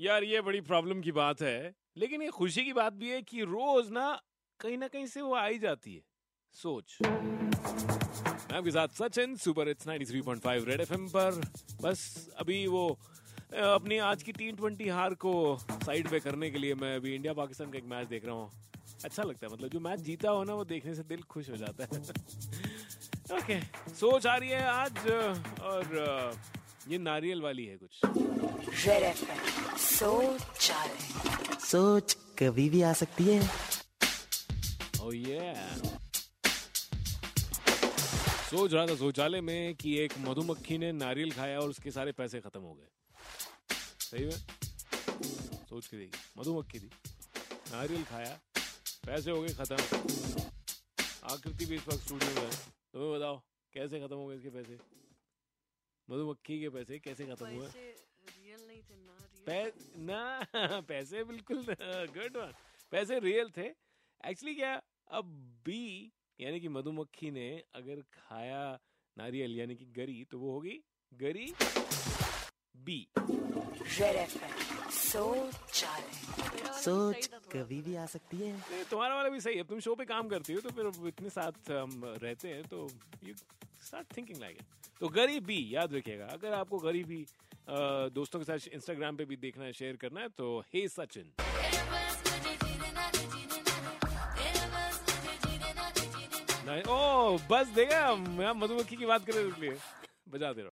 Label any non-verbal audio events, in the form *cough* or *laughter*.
यार ये बड़ी प्रॉब्लम की बात है लेकिन ये खुशी की बात भी है कि रोज ना कहीं ना कहीं से वो आ ही जाती है। सोच। मैं आपके साथ Sachin super it's 93.5 Red FM पर। बस अभी वो अपनी आज की टी ट्वेंटी हार को साइड पे करने के लिए मैं अभी इंडिया पाकिस्तान का एक मैच देख रहा हूँ। अच्छा लगता है मतलब जो मैच जीता हो ना वो देखने से दिल खुश हो जाता है। ओके *laughs* okay, सोच आ रही है आज और ये नारियल वाली है कुछ। सोच सोच कभी भी आ सकती है। Oh yeah. सोच रहा था शौचालय में कि एक मधुमक्खी ने नारियल खाया और उसके सारे पैसे खत्म हो गए। सही में? सोच के देखिए। मधुमक्खी थी। नारियल खाया। पैसे हो गए खत्म। आकृति भी इस वक्त स्टूडियो में है। तुम्हें बताओ कैसे खत्म हो गए इसके पैसे? मधुमक्खी के पैसे कैसे खत्म हुए? रियल नहीं थे ना रियल पै, ना *laughs* पैसे बिल्कुल *laughs* गुड वन पैसे रियल थे। एक्चुअली क्या अब बी यानी कि मधुमक्खी ने अगर खाया नारियल यानी कि गरी तो वो होगी गरी बी सोच सोच कभी भी आ सकती है। तुम्हारा वाला भी सही है। तुम शो पे काम करती हो तो फिर इतने साथ हम रहते हैं तो you start thinking like it तो गरीबी, याद रखिएगा, अगर आपको गरीबी दोस्तों के साथ इंस्टाग्राम पे भी देखना है शेयर करना है तो हे सचिन। ओ, बस देगा मधुमक्खी की बात कर इसलिए बजा दे रहा।